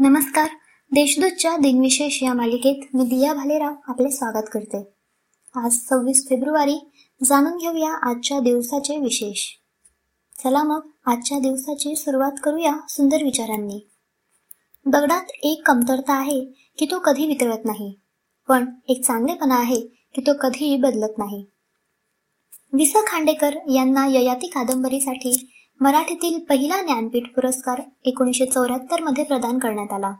नमस्कार. देशदूतच्या दिनविशेष या मालिकेत मी दिया भालेराव आपले स्वागत करते. आज सव्वीस फेब्रुवारी जाणून घेऊया आजच्या दिवसाचे विशेष. चला मग आजच्या दिवसाची सुरुवात करूया सुंदर विचारांनी. दगडात एक कमतरता आहे की तो कधी वितळत नाही पण एक चांगलेपणा आहे की तो कधीही बदलत नाही. वि स खांडेकर यांना ययाती कादंबरीसाठी मराठीतील पहिला ज्ञानपीठ पुरस्कार एकोणीसशे चौऱ्याहत्तरमध्ये प्रदान करण्यात आला.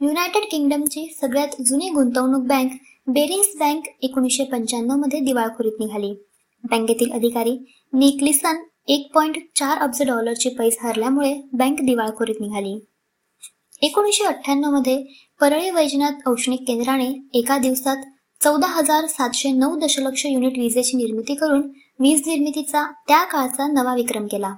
युनायटेड किंगडमची सगळ्यात जुनी गुंतवणूक बँक बेरिंग्स बँक एकोणीसशे पंच्याण्णवमध्ये दिवाळखोरीत निघाली. बँकेतील अधिकारी निकलिसन एक पॉइंट चार अब्ज डॉलरची पैस हरल्यामुळे बँक दिवाळखोरीत निघाली. एकोणीसशे अठ्ठ्याण्णवमध्ये परळी वैजनाथ औष्णिक केंद्राने एका दिवसात चौदा हजार सातशे नऊ दशलक्ष युनिट विजेची निर्मिती करून वीज निर्मितीचा त्या काळचा नवा विक्रम केला.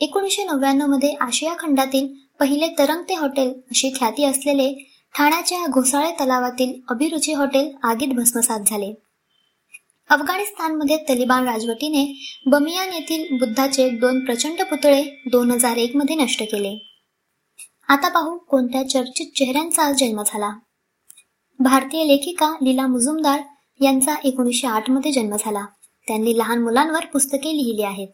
एकोणीसशे नव्याण्णवमध्ये आशिया खंडातील पहिले तरंगते हॉटेल अशी ख्याती असलेले ठाण्याच्या घोसाळे तलावातील अभिरुची हॉटेल आगीत भस्मसात झाले. अफगाणिस्तानमध्ये तलिबान राजवटीने बमियान येथील बुद्धाचे दोन प्रचंड पुतळे दोन हजार एक मध्ये नष्ट केले. आता पाहू कोणत्या चर्चित चेहऱ्यांचा जन्म झाला. भारतीय लेखिका लीला मुजुमदार यांचा एकोणीसशे आठमध्ये जन्म झाला. त्यांनी लहान मुलांवर पुस्तके लिहिली आहेत.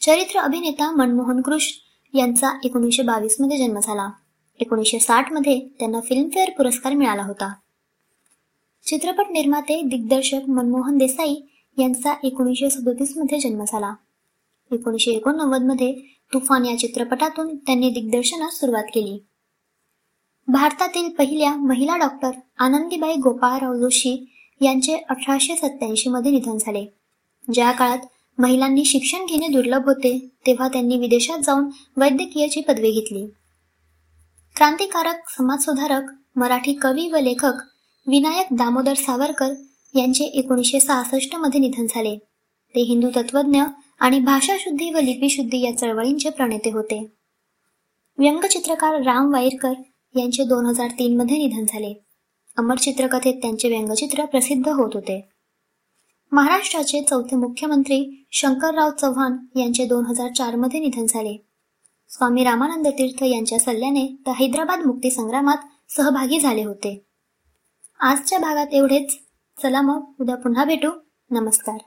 चरित्र अभिनेता मनमोहन कृष्ण यांचा एकोणीसशे बावीसमध्ये जन्म झाला. एकोणीसशे साठमध्ये त्यांना फिल्मफेअर पुरस्कार मिळाला होता. चित्रपट निर्माते दिग्दर्शक मनमोहन देसाई यांचा एकोणीसशे सदोतीसमध्ये जन्म झाला. एकोणीसशे एकोणनव्वदमध्ये तुफान या चित्रपटातून त्यांनी दिग्दर्शनास सुरुवात केली. भारतातील पहिल्या महिला डॉक्टर आनंदीबाई गोपाळराव जोशी यांचे अठराशे सत्याऐंशी मध्ये निधन झाले. ज्या काळात महिलांनी शिक्षण घेणे दुर्लभ होते तेव्हा त्यांनी विदेशात जाऊन वैद्यकीयची पदवी घेतली. क्रांतिकारक समाजसुधारक मराठी कवी व लेखक विनायक दामोदर सावरकर यांचे एकोणीसशे सहासष्टमध्ये निधन झाले. ते हिंदू तत्वज्ञ आणि भाषाशुद्धी व लिपीशुद्धी या चळवळींचे प्रणेते होते. व्यंगचित्रकार राम वाईरकर यांचे दोन हजार तीन मध्ये निधन झाले. अमर चित्रकथेत त्यांचे व्यंगचित्र प्रसिद्ध होत होते. महाराष्ट्राचे चौथे मुख्यमंत्री शंकरराव चव्हाण यांचे दोन हजार चारमध्ये निधन झाले. स्वामी रामानंद तीर्थ यांच्या सल्ल्याने ते हैदराबाद मुक्ती संग्रामात सहभागी झाले होते. आजच्या भागात एवढेच. चला मग उद्या पुन्हा भेटू. नमस्कार.